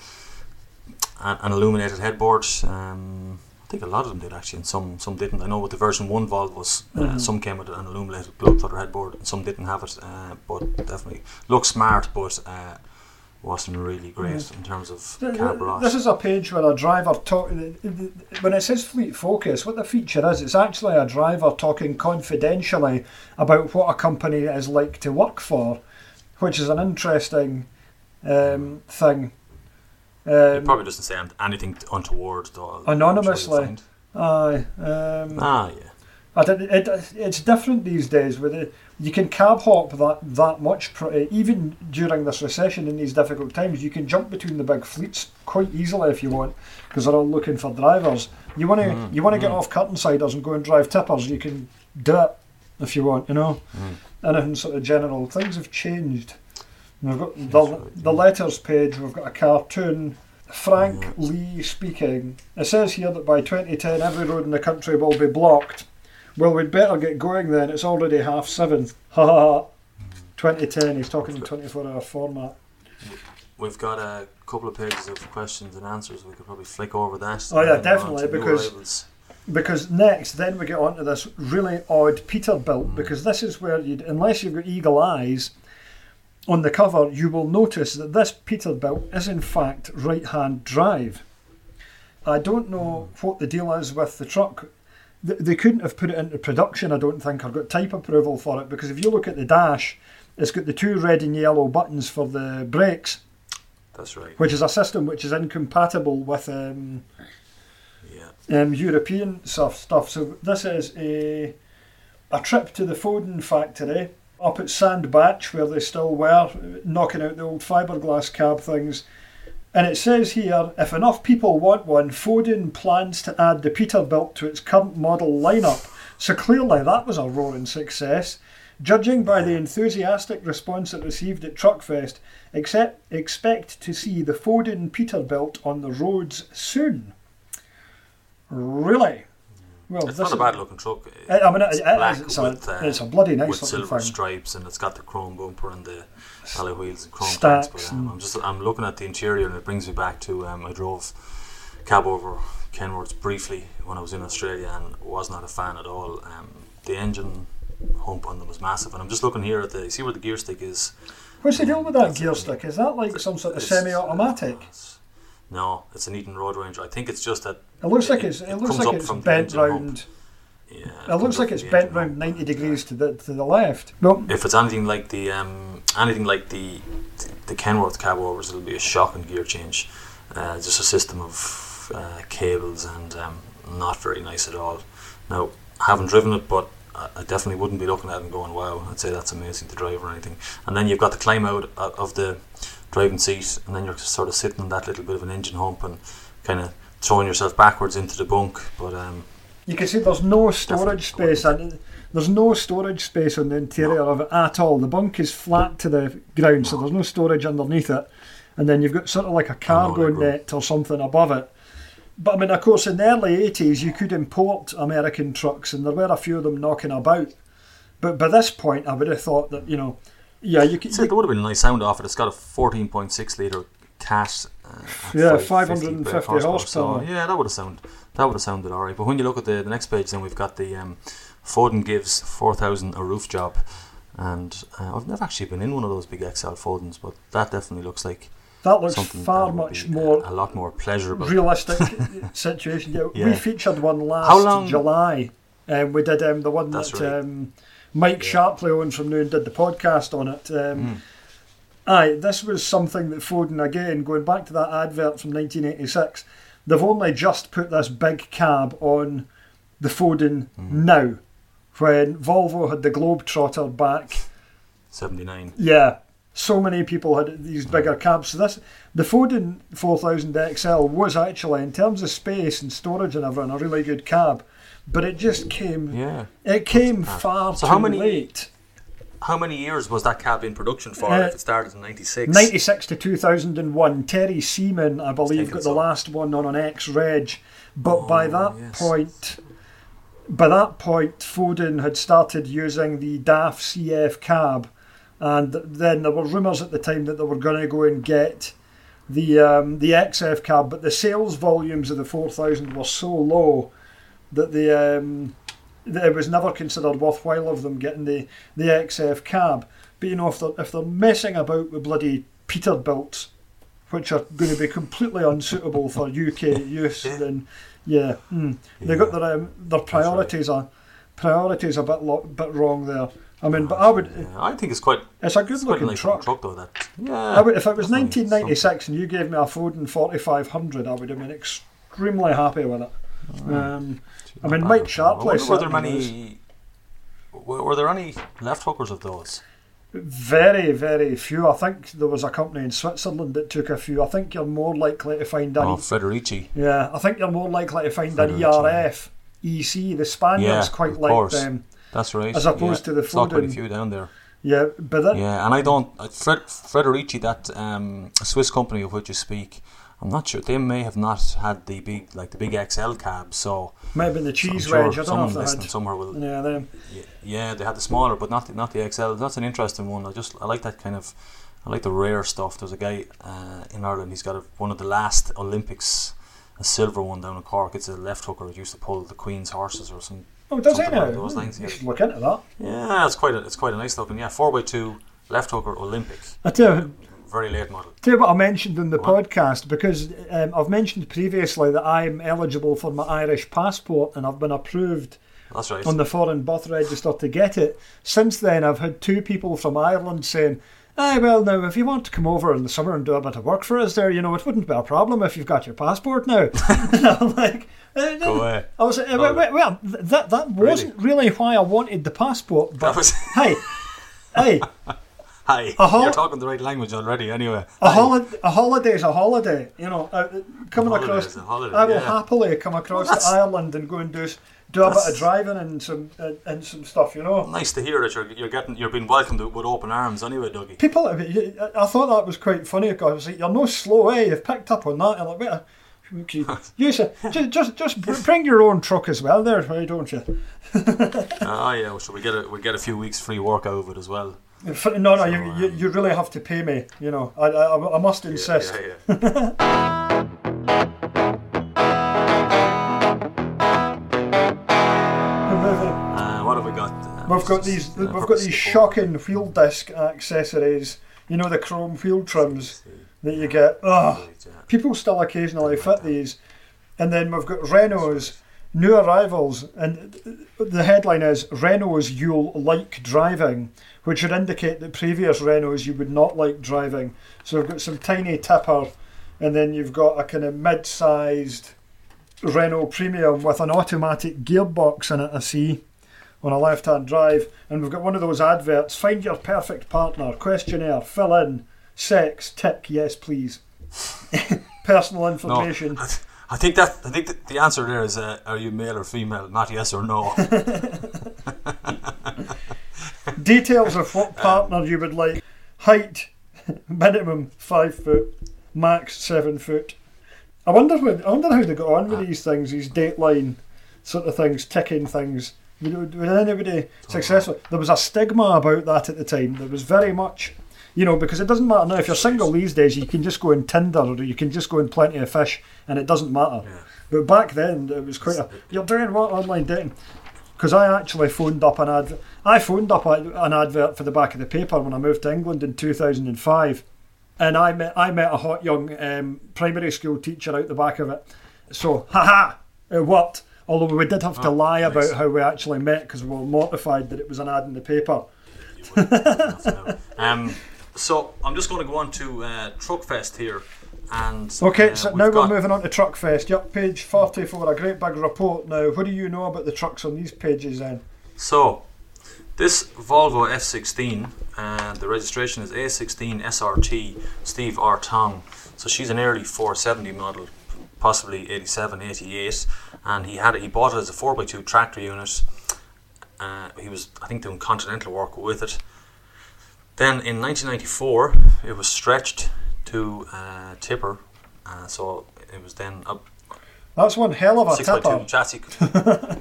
an, an illuminated headboard. Um, I think a lot of them did actually, and some some didn't. I know with the version one Volvos, uh, Mhm. some came with an illuminated Globetrotter headboard, and some didn't have it. Uh, but definitely looked smart, but uh, wasn't really great in terms of Th- carb th- loss. This is a page where a driver talk. When it says Fleet Focus, what the feature is, it's actually a driver talking confidentially about what a company is like to work for, which is an interesting um, thing. it Um, probably doesn't say anything untoward, though. I'm sure you'll Anonymously. aye, um, Ah, yeah. It, it's different these days with it. You can cab hop that that much, even during this recession in these difficult times. You can jump between the big fleets quite easily if you want, because they're all looking for drivers. You want to Mm, you want to get mm. off curtain siders and go and drive tippers. You can do it if you want. You know, Mm. anything sort of general. Things have changed. We've got the, right, the letters page. We've got a cartoon. Frank. Lee speaking. It says here that by 2010 every road in the country will be blocked. Well, we'd better get going then. It's already half seven. Ha ha ha. 2010. He's talking in 24 hour format. We've got a couple of pages of questions and answers. We could probably flick over that. Oh, yeah, and then on definitely, because- arrivals. Because next, then we get on to this really odd Peterbilt, hmm. because this is where you'd, unless you've got eagle eyes, on the cover, you will notice that this Peterbilt is in fact right hand drive. I don't know what the deal is with the truck. Th- They couldn't have put it into production, I don't think, or got type approval for it, because if you look at the dash, it's got the two red and yellow buttons for the brakes, That's right. which is a system which is incompatible with um, Yeah. um, European stuff, stuff. So this is a a trip to the Foden factory up at Sandbach, where they still were knocking out the old fiberglass cab things. And it says here, if enough people want one, Foden plans to add the Peterbilt to its current model lineup. So clearly that was a roaring success. Judging by the enthusiastic response it received at Truckfest, except, expect to see the Foden Peterbilt on the roads soon. Really? Well, It's not a bad looking truck. I mean, it, it's it black it's, a, with, uh, it's a bloody nice with looking silver thing. stripes, and it's got the chrome bumper and the alloy wheels and chrome Stacks plates. But um, I'm just I'm looking at the interior, and it brings me back to um, I drove cab over Kenworths briefly when I was in Australia, and was not a fan at all. Um, the engine hump on them was massive, and I'm just looking here at the see where the gear stick is. What's the deal with that gear stick? Is that like some sort of semi-automatic? No, it's an Eaton Road Ranger. I think it's just that. It looks like it- it's it, it looks comes like up it's from bent engine hump. Yeah, It looks like it's bent engine round ninety degrees to the to the left. No, If it's anything like the um, anything like the the Kenworth cab it'll be a shocking gear change. Uh, just a system of uh, cables and um, not very nice at all. Now, I haven't driven it, but I definitely wouldn't be looking at it and going, "Wow!" I'd say that's amazing to drive or anything. And then you've got the climb out of the driving seat, and then you're sort of sitting on that little bit of an engine hump and kind of throwing yourself backwards into the bunk. But um, you can see there's no storage space and there's no storage space on the interior of it at all. The bunk is flat to the ground, so there's no storage underneath it. And then you've got sort of like a cargo net or something above it. But I mean, of course, in the early 80s, you could import American trucks, and there were a few of them knocking about. But by this point, I would have thought that, you know, yeah, you could. So there would have been a nice sound off it. It's got a 14.6 litre cat. Uh, Yeah, 550 550 So, horsepower. yeah, that would have sound that would have sounded alright. But when you look at the, the next page, then we've got the um, Foden gives 4,000 a roof job, and uh, I've never actually been in one of those big XL Fodens, but that definitely looks like that looks something far that much be, more a lot more pleasurable. realistic [laughs] situation. Yeah, we featured one last How long- July. Um, we did um, the one That's that right. um, Mike Yeah. Sharpley owns from Noon did the podcast on it. Um, Mm. Aye, this was something that Foden, again, going back to that advert from 1986, they've only just put this big cab on the Foden Mm. now. When Volvo had the Globetrotter back 79. yeah, so many people had these bigger cabs. So this, the Foden 4000 XL was actually, in terms of space and storage and everything, a really good cab. But it just came, Yeah. it came far So too how many- late. How many years was that cab in production for? Uh, if it started in 96? 96 to 2001. Terry Seaman, I believe, Thinking got so. the last one on an X Reg. But by Oh, that yes. point, by that point, Foden had started using the DAF CF cab, and then there were rumours at the time that they were going to go and get the um, the XF cab, but the sales volumes of the 4000 were so low that the um, it was never considered worthwhile of them getting the, the XF cab. But you know, if they're, if they're messing about with bloody Peterbilts, which are going to be completely unsuitable for UK use, Yeah. then yeah, mm, they got their um, their priorities are priorities a bit lo- bit wrong there. I mean, but I would. Yeah, I think it's quite. It's a good It's looking truck. truck, though. That yeah. I would, if it was definitely 1996 and you gave me a Foden 4500, I would have been extremely happy with it. Um, I mean, Mike bad. Sharpley I Were there many? Were, were there any left hookers of those? very, very few. I think there was a company in Switzerland that took a few. I think you're more likely to find an. Oh, Friderici. yeah, I think you're more likely to find an Friderici. ERF EC. The Spaniards Yeah, quite of like course. them. That's right. As opposed yeah. to the Saw quite a few down there. Yeah, but that, Yeah, and I don't. uh, Fred, Friderici, that um, Swiss company of which you speak, I'm not sure. They may have not had the big like the big XL cab. So maybe the cheese sure wedge. I don't know if they had. somewhere will. Yeah, them. Yeah, yeah, they had the smaller, but not the, not the XL. That's an interesting one. I just I like that kind of. I like the rare stuff. There's a guy uh, in Ireland. He's got a, one of the last Olympics, a silver one down in Cork. It's a left hooker that used to pull the Queen's horses or some. Oh, it does he Something now? along those You yeah. look into that. Yeah, it's quite a, it's quite a nice looking. Yeah, four by two left hooker Olympic, I tell you, very late model. tell you what I mentioned in the What? podcast because um, I've mentioned previously that I'm eligible for my Irish passport and I've been approved That's right. on the foreign birth register to get it. Since then, I've had two people from Ireland saying, Aye, well, now, if you want to come over in the summer and do a bit of work for us there, you know, it wouldn't be a problem if you've got your passport now. [laughs] and I'm like, eh, Go away. I was, uh, well, well, well, that, that wasn't really why I wanted the passport, but was hey, [laughs] hey, hi. A hol- You're talking the right language already. Anyway, a, holi- a holiday is a holiday, you know. Uh, coming holiday across, holiday, I will yeah. happily come across to That's- Ireland and go and do do a bit of driving and some uh, and some stuff, you know. Nice to hear that you're you're getting you're being welcomed with open arms. Anyway, Dougie. People, I thought that was quite funny because I was like, "You're no slow, eh? You've picked up on that." You're like, "Wait, a- okay, [laughs] you said, just, just, just bring your own truck as well, there, why don't you?" [laughs] Ah, yeah. So we get a we get a few weeks free work out of it as well. No, no, So, you, you, um, you really have to pay me. You know, I, I, I must insist. Yeah, yeah. Uh, what have we got? Uh, We've got these, is, we've uh, got these shocking wheel disc accessories. You know, the chrome wheel trims that you get. Ugh. People still occasionally fit these. And then we've got Renault's new arrivals, and the headline is Renault's you'll like driving, which would indicate that previous Renaults you would not like driving. So we've got some tiny tipper, and then you've got a kind of mid-sized Renault Premium with an automatic gearbox in it. I see on a left-hand drive, and we've got one of those adverts. Find your perfect partner. Questionnaire. Fill in. Sex. Tick. Yes, please. [laughs] Personal information. I, I think that I think that the answer there is uh, are you male or female? Not yes or no. [laughs] [laughs] Details of what partner you would like. Height, [laughs] minimum five foot, max seven foot. I wonder when, I wonder how they got on with ah. these things, these dateline sort of things, ticking things. Would, would anybody oh. successful? There was a stigma about that at the time. There was very much, you know, because it doesn't matter now. If you're single these days, you can just go in Tinder or you can just go in Plenty of Fish, and it doesn't matter. Yeah. But back then, it was quite a. You're doing what online dating? Because I actually phoned up an ad. I phoned up a, an advert for the back of the paper when I moved to England in 2005, and I met I met a hot young um, primary school teacher out the back of it. So, haha, it worked. Although we did have to Oh, lie nice. about how we actually met because we were mortified that it was an ad in the paper. [laughs] um, so I'm just going to go on to uh, Truckfest here, and Okay, uh, so now got- we're moving on to Truckfest. Yep, page 44, a great big report. Now, what do you know about the trucks on these pages then? So, this Volvo F16, uh, the registration is A16 SRT Steve R. Tong. So she's an early 470 model, possibly 87, 88, and he had it, he bought it as a 4x2 tractor unit. Uh, he was, I think, doing continental work with it. Then in 1994, it was stretched to uh, tipper, uh, so it was then up That's one hell of a six tipper. two chassis. [laughs]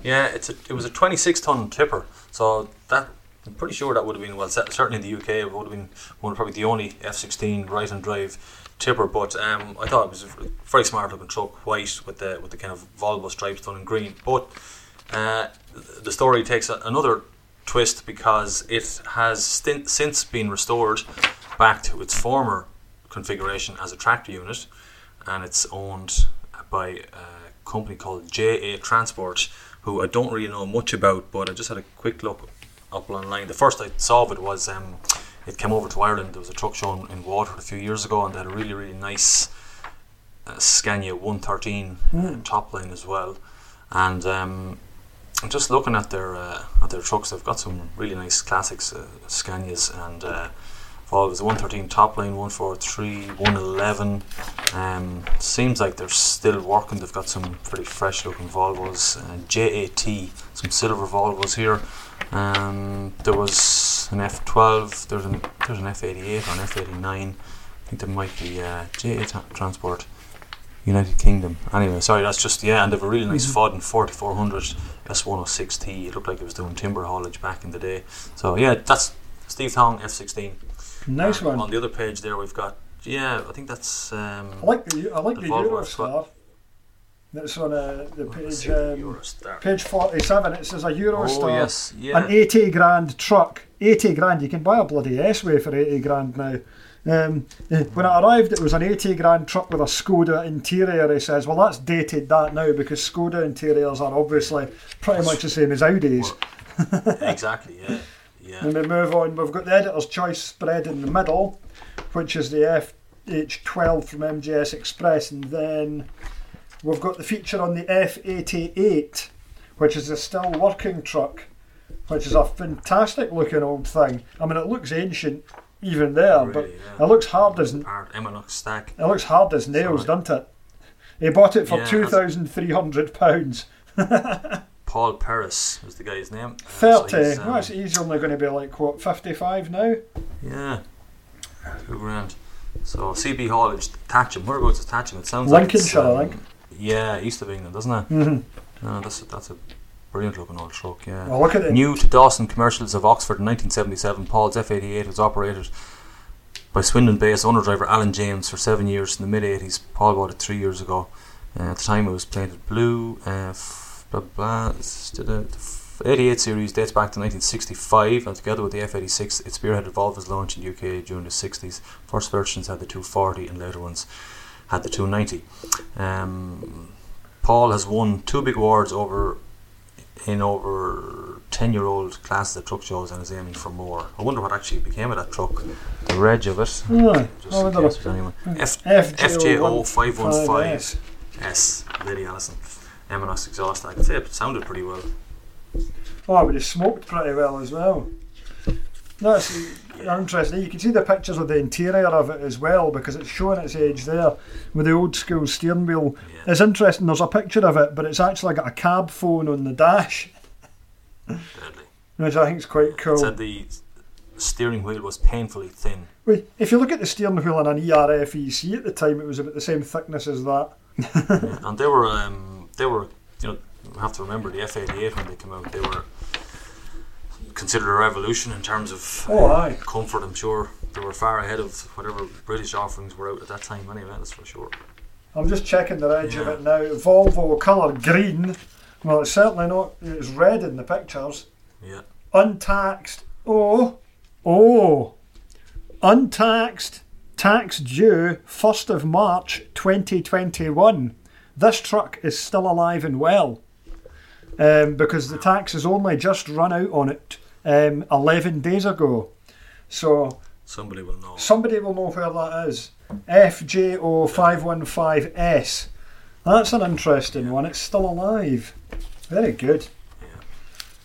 yeah, it's a, it was a 26 ton tipper, so that I'm pretty sure that would have been well, cer- certainly in the UK, it would have been one of probably the only F16 right and drive tipper. But um, I thought it was a very smart looking truck, white with the with the kind of Volvo stripes done in green. But uh, the story takes a, another twist because it has stin- since been restored back to its former configuration as a tractor unit, and it's owned by a company called JA Transport, who I don't really know much about, but I just had a quick look up online. The first I saw of it was um, it came over to Ireland. There was a truck show in Waterford a few years ago, and they had a really really nice uh, Scania 113 uh, top line as well. And um, I'm just looking at their uh, at their trucks. They've got some really nice classics, uh, Scanias and Volvos. 113 top line, 143, 111. Um, seems like they're still working. They've got some pretty fresh looking Volvos. Uh, JAT, some silver Volvos here. Um, there was an F12. There's an there's an F88 or an F89. I think there might be uh, JA ta- Transport. United Kingdom. Anyway, sorry, that's just yeah, and they've a really nice Mm-hmm. Foden 4400 S106T. It looked like it was doing timber haulage back in the day. So yeah, that's Steve Thong F16. Nice And one. On the other page there, we've got yeah, I think that's um, I like the I like The the, Eurostar. That's on uh, the page see, the um, Eurostar. page forty seven. It says a Eurostar. Oh yes, yeah. An eighty grand truck. Eighty grand. You can buy a bloody S way for eighty grand now. Um, eh, when it arrived, it was an 80 grand truck with a Skoda interior. He says, Well, that's dated that now because Skoda interiors are obviously pretty much the same as Audi's. exactly, yeah, [laughs] yeah. And we move on, we've got the editor's choice spread in the middle, which is the FH12 from MJS Express, and then we've got the feature on the F88, which is a still working truck, which is a fantastic looking old thing. I mean, it looks ancient even there, but yeah. it looks hard as Part Eminux stack. it looks hard as nails, Sorry. doesn't it? He bought it for Yeah, two thousand three hundred pounds. [laughs] Paul Paris was the guy's name. Uh, so Thirty. he's, um, well, that's- he's only going to be like what fifty-five now. Yeah. Two grand. So CB haulage, Tatcham. Whereabouts is Tatcham? It sounds Lincolnshire, I like it's, think. um, Yeah, east of England, doesn't it? Mm-hmm. No, that's a, that's a brilliant looking old truck. Yeah. Well, look at it. New to Dawson Commercials of Oxford in 1977, Paul's F88 was operated by Swindon based owner driver Alan James for seven years in the mid 80s. Paul bought it three years ago. Uh, at the time, it was painted blue. Uh, f- blah, blah. It's the- the 88 series dates back to 1965, and together with the F86, it spearheaded Volvo's launch in the UK during the 60s. First versions had the 240, and later ones had the 290. Um, Paul has won two big awards over in over 10 year old classes at truck shows and is aiming for more. I wonder what actually became of that truck. The reg of it. Aye. Just I in wonder case anyone. F- FJO FJ0515 S. Lady Allison. M&S exhaust. I could say it sounded pretty well. Oh, but it smoked pretty well as well. That's interesting. You can see the pictures of the interior of it as well because it's showing its age there with the old school steering wheel. Yeah, It's interesting. There's a picture of it, but it's actually got a cab phone on the dash, deadly. which I think is quite It cool. said the steering wheel was painfully thin. Wait, if you look at the steering wheel on an ERF EC at the time, it was about the same thickness as that. Yeah, [laughs] and they were, um, they were, you know, you have to remember the F88 when they came out. They were considered a revolution in terms of Oh, aye. comfort. I'm sure they were far ahead of whatever British offerings were out at that time. Anyway, that's for sure. I'm just checking the edge of it now. Volvo colour green. Well, it's certainly not. It's red in the pictures. Yeah. Untaxed. Oh, oh. Untaxed. Tax due 1st of March 2021. This truck is still alive and well. Um, because the tax has only just run out on it um, 11 days ago. So Somebody will know. somebody will know where that is. FJO515S. That's an interesting one. It's still alive. Very good.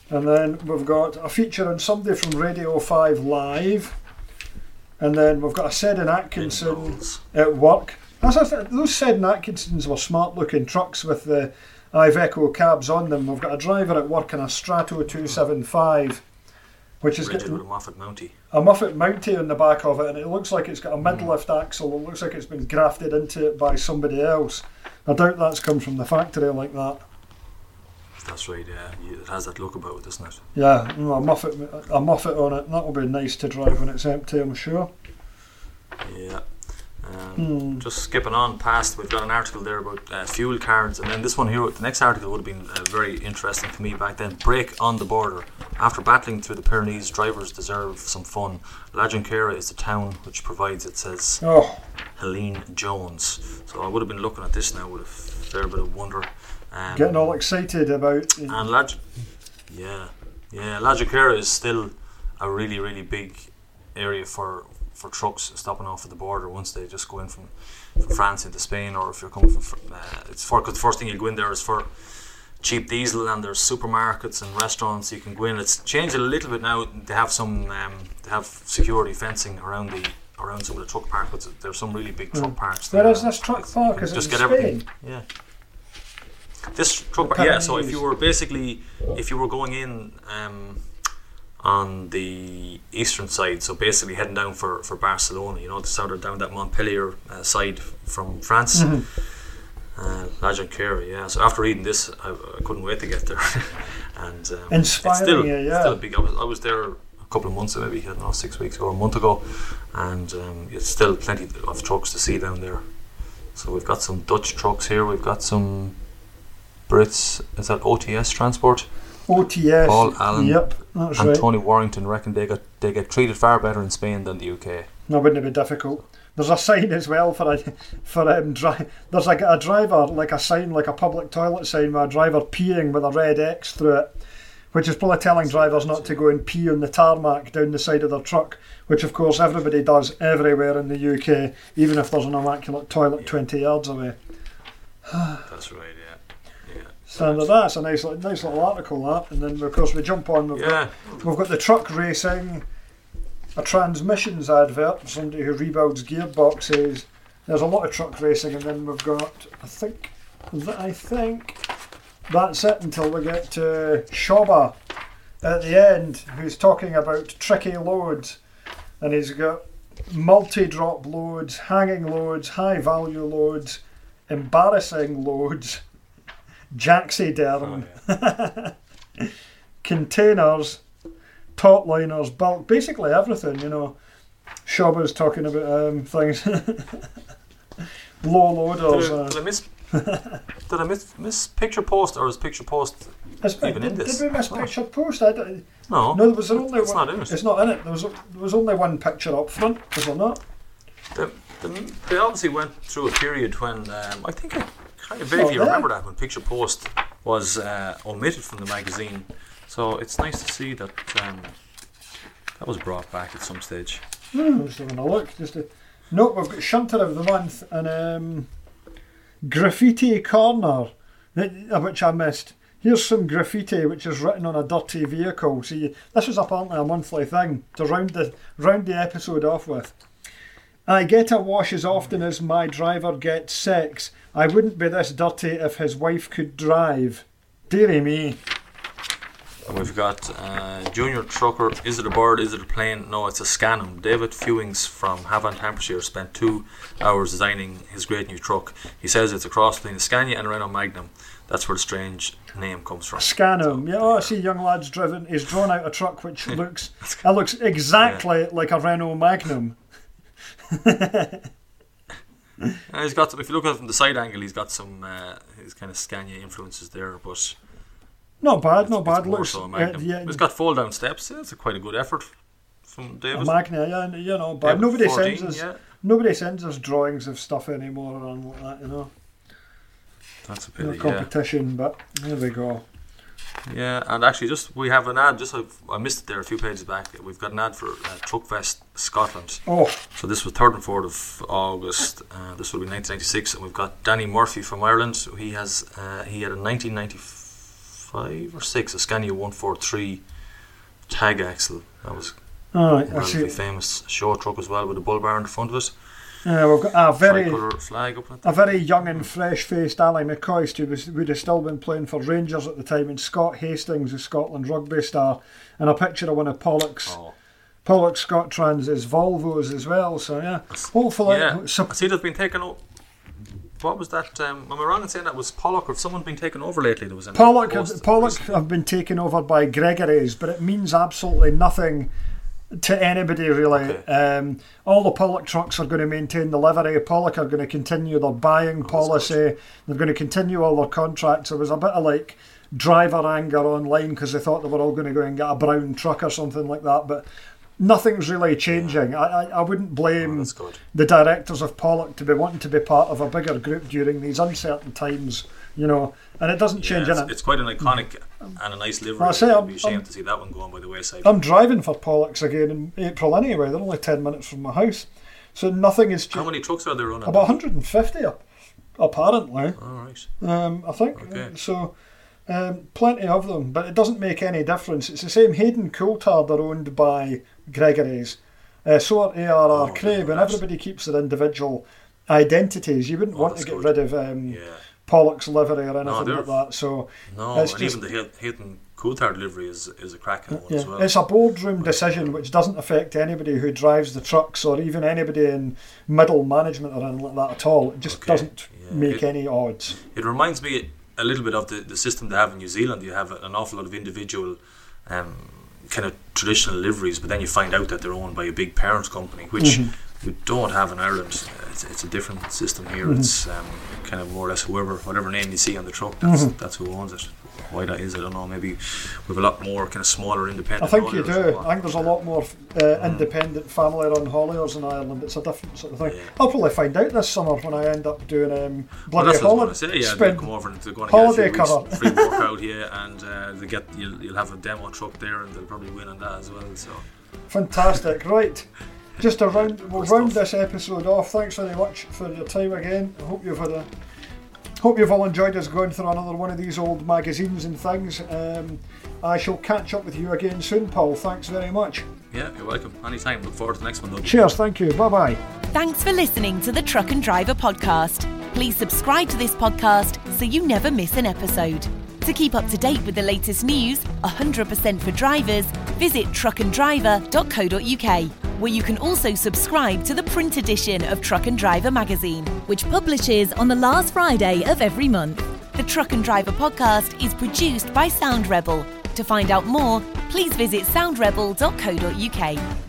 And then we've got a feature on somebody from Radio 5 Live. And then we've got a Seddon Atkinson at work. That's a th- those Seddon Atkinsons were smart looking trucks with the Iveco cabs on them. We've got a driver at work in a Strato 275, which is got a Moffett Mounty. a Moffett Mounty on the back of it, and it looks like it's got a Hmm. mid-lift axle. It looks like it's been grafted into it by somebody else. I doubt that's come from the factory like that. That's right, yeah. It has that look about it, doesn't it? Yeah, mm, a Moffett, a Muffet on it. That will be nice to drive when it's empty, I'm sure. Yeah. Um, Hmm. Just skipping on past, we've got an article there about uh, fuel cards, and then this one here, the next article would have been uh, very interesting to me back then. Break on the border. After battling through the Pyrenees, drivers deserve some fun. La Junquera is the town which provides it, says Oh, Helene Jones. So I would have been looking at this now with a fair bit of wonder. Um, getting all excited about. and La, yeah, yeah, La Junquera is still a really, really big area for for trucks stopping off at the border once they just go in from, from France into Spain, or if you're coming from, fr- uh, it's for because the first thing you go in there is for cheap diesel, and there's supermarkets and restaurants you can go in. It's changed a little bit now. They have some, um, they have security fencing around the around some of the truck parks, but there's some really big truck parks. Where there. is this truck park? Is just get Spain? everything. Yeah. This truck, park, yeah. So if you were basically, if you were going in um, on the eastern side, so basically heading down for, for Barcelona, you know, sort of down that Montpellier uh, side from France, Uh, La Junquera, yeah. So after reading this, I, I couldn't wait to get there. [laughs] and um, Inspiring, it's still, yeah, yeah. still a big. I was, I was there a couple of months, ago, maybe I don't know, six weeks ago, a month ago, and um, it's still plenty of trucks to see down there. So we've got some Dutch trucks here. We've got some Brits. Is that OTS transport? OTS. Paul Allen Yep, that's and right. Tony Warrington reckon they got they get treated far better in Spain than the UK. No, wouldn't it be difficult? There's a sign as well for a for um, dri- There's like a driver, like a sign, like a public toilet sign with a driver peeing with a red X through it, which is probably telling drivers not to go and pee on the tarmac down the side of their truck, which of course everybody does everywhere in the UK, even if there's an immaculate toilet 20 yards away. [sighs] That's right. Yeah. Yeah. So that's a nice, nice little article that, and then of course we jump on. We've got We've got the truck racing, a transmissions advert, somebody who rebuilds gearboxes. There's a lot of truck racing, and then we've got, I think, I think that's it until we get to Shoba at the end, who's talking about tricky loads, and he's got multi-drop loads, hanging loads, high-value loads, embarrassing loads, jaxiderm Oh, [laughs] containers, top liners, bulk, basically everything, you know. Shoba's talking about um, things. [laughs] Low loaders. Did I, Uh, did I miss? did I miss, miss picture post or is picture post? even in this? did we miss Oh. picture post? I don't- No, no, there was only it's one. not in it. It's not in it. There was there was only one picture up front, was there not? The, the, they obviously went through a period when um, I think I not vaguely there. remember that when picture post was uh, omitted from the magazine. So it's nice to see that um, that was brought back at some stage. Hmm, I was having a look. Just to, no, we've got Shunter of the Month and um, Graffiti Corner, uh, which I missed. Here's some graffiti which is written on a dirty vehicle. See, this was apparently a monthly thing to round the round the episode off with. I get a wash as often as my driver gets sex. I wouldn't be this dirty if his wife could drive. Dearie me. We've got uh, Junior Trucker. Is it a bird? Is it a plane? No, it's a Scanum. David Fewings from Havant, Hampshire, spent two hours designing his great new truck. He says it's a cross between a Scania and a Renault Magnum. That's where the strange name comes from. Scanum. Yeah, oh, I see young lads driven. He's drawn out a truck which [laughs] looks it looks exactly like a Renault Magnum. And [laughs] he's got some, if you look at it from the side angle, he's got some uh, his kind of Scania influences there, but Not bad, it's, not it's bad. more Looks so uh, yeah, It's got fold down steps. It's a quite a good effort from David. Magna, yeah, you know, but David nobody 14, sends us yeah, nobody sends us drawings of stuff anymore and like that, you know. that's a No pity. Yeah. competition, but there we go. Yeah, and actually, just we have an ad. Just I've, I missed it there a few pages back. We've got an ad for uh, Truckfest Scotland. Oh, So this was third and fourth of August. Uh, this will be 1996, and we've got Danny Murphy from Ireland. He has uh, he had a 1995 or six a Scania 143 tag axle. That was I relatively famous show truck as well with a bull bar in the front of it. Yeah, we've got a very Tricolour flag up at a very young and fresh-faced Ally McCoist who was, would have still been playing for Rangers at the time, and Scott Hastings, a Scotland rugby star, and a picture of one of Pollock's Oh, Pollock Scotrans's Volvos as well. So yeah, hopefully, yeah. so, I see they've been taken over. What was that? Um, am I wrong in saying that was Pollock or someone been taken over lately? There was Pollock have, Pollock have been taken over by Gregory's, but it means absolutely nothing to anybody really. Okay. Um, all the Pollock trucks are going to maintain the livery. Pollock are going to continue their buying policy. They're going to continue all their contracts. There was a bit of like driver anger online because they thought they were all going to go and get a brown truck or something like that, but. Nothing's really changing. I, I, I wouldn't Oh, blame good. the directors of Pollock to be wanting to be part of a bigger group during these uncertain times, you know, and it doesn't change Yeah, in it's, it. it's quite an iconic and a nice livery. Well, I say, I'd I'm- be ashamed I'm- to see that one going by the wayside. I'm driving for Pollock's again in April anyway. They're only 10 minutes from my house. So nothing is How many trucks are there running? About 150 up, apparently. All right. Um, I think. Okay. So um, plenty of them, but it doesn't make any difference. It's the same. Hayden Coulthard are owned by Gregory's. Uh, so are ARR Oh, Craig, and everybody keeps their individual identities. You wouldn't Oh, want to get good. rid of um, Yeah. Pollock's livery or anything they're- like that. So No, It's and just- even the Hayden Coulthard livery is is a cracking one Yeah. as well. It's a boardroom decision which doesn't affect anybody who drives the trucks or even anybody in middle management or anything like that at all. It just Okay. doesn't Yeah. make It- any odds. It reminds me a little bit of the, the system they have in New Zealand. You have an awful lot of individual um, kind of traditional liveries, but then you find out that they're owned by a big parent company, which Mm-hmm. We don't have in Ireland. It's, it's a different system here. Mm-hmm. It's um, kind of more or less whoever, whatever name you see on the truck, that's, Mm-hmm. that's who owns it. Why that is, I don't know. Maybe we have a lot more kind of smaller independent. I think you do. I think there's a lot more uh, independent family run hauliers in Ireland. It's a different sort of thing. Yeah. I'll probably find out this summer when I end up doing um, bloody I holiday. say. Yeah, spend- come over and they're going to holiday get a few cover. weeks free workout [laughs] here, and uh, they get you'll, you'll have a demo truck there, and they'll probably win on that as well. So Fantastic. Right. Just a round, we'll Good round stuff. this episode off. Thanks very much for your time again. I hope you've had a. Hope you've all enjoyed us going through another one of these old magazines and things. Um, I shall catch up with you again soon, Paul. Thanks very much. yeah, you're welcome. Anytime. Look forward to the next one, though. Cheers. Thank you. Bye bye. Thanks for listening to the Truck and Driver podcast. Please subscribe to this podcast so you never miss an episode. To keep up to date with the latest news, 100% for drivers, visit truckanddriver.co.uk, where you can also subscribe to the print edition of Truck and Driver magazine. which publishes on the last Friday of every month. The Truck and Driver podcast is produced by Sound Rebel. To find out more, please visit soundrebel.co.uk.